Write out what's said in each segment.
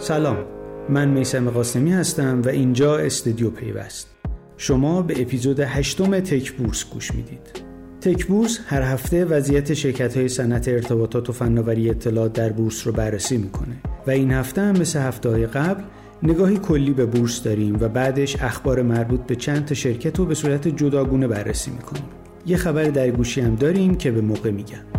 سلام من میسم قاسمی هستم و اینجا استودیو پیوست. شما به اپیزود هشتم تک بورس گوش می‌دید. تک بورس هر هفته وضعیت شرکت های صنعت ارتباطات و فناوری اطلاعات در بورس رو بررسی می‌کنه و این هفته هم مثل هفته های قبل نگاهی کلی به بورس داریم و بعدش اخبار مربوط به چند تا شرکت رو به صورت جداگونه بررسی می‌کنیم. یه خبر در گوشی هم داریم که به موقع میگم.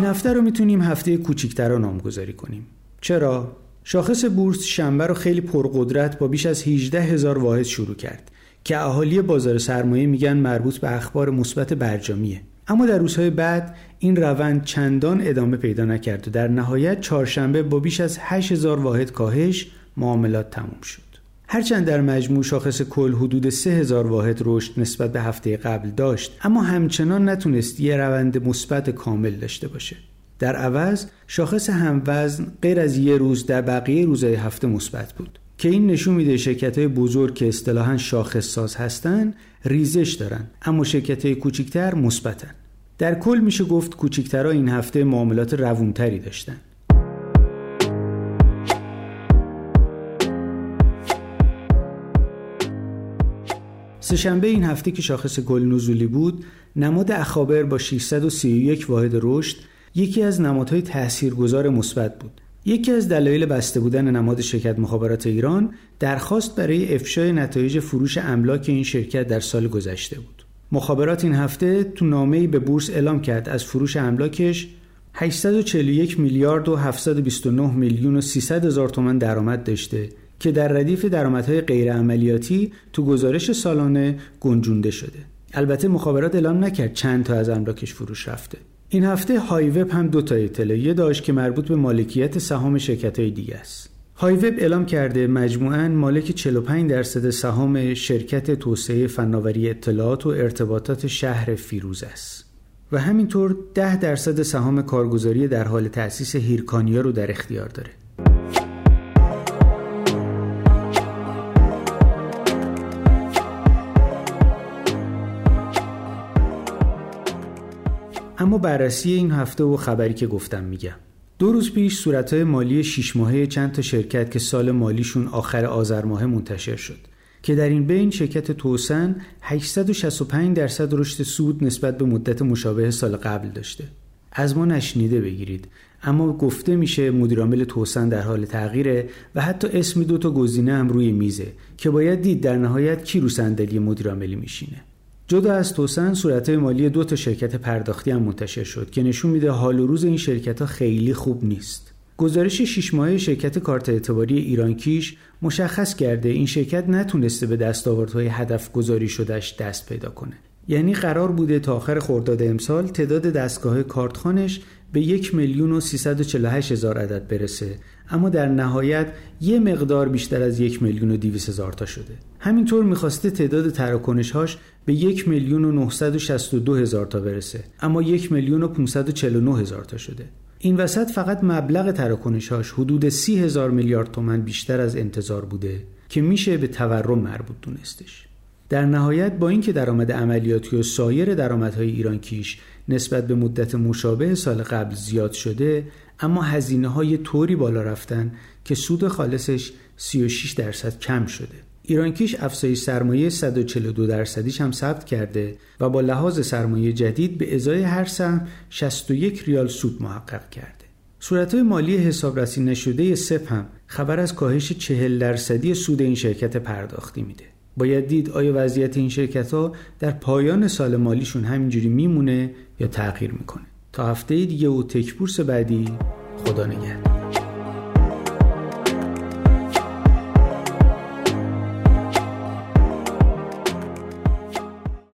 این هفته رو می‌تونیم هفته کوچیکتر نامگذاری کنیم. چرا؟ شاخص بورس شنبه رو خیلی پرقدرت با بیش از 18 هزار واحد شروع کرد که اهالی بازار سرمایه میگن مربوط به اخبار مثبت برجامیه. اما در روزهای بعد این روند چندان ادامه پیدا نکرد و در نهایت چهارشنبه با بیش از 8000 واحد کاهش معاملات تموم شد. هرچند در مجموع شاخص کل حدود 3000 واحد رشد نسبت به هفته قبل داشت اما همچنان نتونست یه روند مثبت کامل داشته باشه. در عوض شاخص هموزن غیر از یه روز در بقیه روزهای هفته مثبت بود. که این نشون میده شرکت های بزرگ که اصطلاحا شاخص ساز هستن ریزش دارن اما شرکت های کوچیکتر مثبتن. در کل میشه گفت کوچیکترها این هفته معاملات روونتری داشتن. سهشنبه این هفته که شاخص گل نزولی بود نماد اخابر با 631 واحد رشد یکی از نمادهای تاثیرگذار مثبت بود. یکی از دلایل بسته بودن نماد شرکت مخابرات ایران درخواست برای افشای نتایج فروش املاک این شرکت در سال گذشته بود. مخابرات این هفته تو نامه‌ای به بورس اعلام کرد از فروش املاکش 841 میلیارد و 729 میلیون و 300 هزار تومان درآمد داشته که در ردیف درآمدهای غیر عملیاتی تو گزارش سالانه گنجونده شده. البته مخابرات اعلام نکرد چند تا از املاکش فروش رفته. این هفته های وب هم دو تا اطلاعیه داشت که مربوط به مالکیت سهام شرکت های دیگه است. های وب اعلام کرده مجموعاً مالک 45 درصد سهام شرکت توسعه فناوری اطلاعات و ارتباطات شهر فیروز است. و همینطور 10 درصد سهام کارگزاری در حال تأسیس هیرکانیا رو در اختیار داره. اما بررسی این هفته و خبری که گفتم میگم. دو روز پیش صورتهای مالی شیش ماهه چند تا شرکت که سال مالیشون آخر آذر ماه منتشر شد که در این بین شرکت توسن 865 درصد رشد سود نسبت به مدت مشابه سال قبل داشته. از ما نشنیده بگیرید. اما گفته میشه مدیرعامل توسن در حال تغییره و حتی اسم دو تا گزینه هم روی میزه که باید دید در نهایت کی رو صندلی مدیرعاملی میشینه. جدا از توسن صورتهای مالی دو تا شرکت پرداختی هم منتشر شد که نشون میده حال و روز این شرکت ها خیلی خوب نیست. گزارش شش ماهه شرکت کارت اعتباری ایرانکیش مشخص کرده این شرکت نتونسته به دستاوردهای هدف گذاری شدهش دست پیدا کنه. یعنی قرار بوده تا آخر خرداد امسال تعداد دستگاه کارتخانش به یک میلیون و 348 هزار عدد برسه. اما در نهایت یه مقدار بیشتر از یک میلیون و 200 هزار تا شده. همینطور می‌خواسته تعداد تراکنش هاش به یک میلیون و 962 هزار تا برسه. اما یک میلیون و 549 هزار تا شده. این وسط فقط مبلغ تراکنش هاش حدود سی هزار میلیارد تومن بیشتر از انتظار بوده که میشه به تورم مربوط دونستش. در نهایت با اینکه درآمد عملیاتی و سایر درآمدهای ایران کیش نسبت به مدت مشابه سال قبل زیاد شده اما هزینه های طوری بالا رفتن که سود خالصش 36 درصد کم شده ایرانکیش افزایش سرمایه 142 درصدیش هم ثبت کرده و با لحاظ سرمایه جدید به ازای هر سهم 61 ریال سود محقق کرده. صورتهای مالی حسابرسی نشده سپ هم خبر از کاهش 40 درصدی سود این شرکت پرداختی میده. باید دید آیا وضعیت این شرکت ها در پایان سال مالیشون همینجوری میمونه یا تغییر می‌کنه. تا هفته دیگه و تک بورس بعدی خدا نگهدار.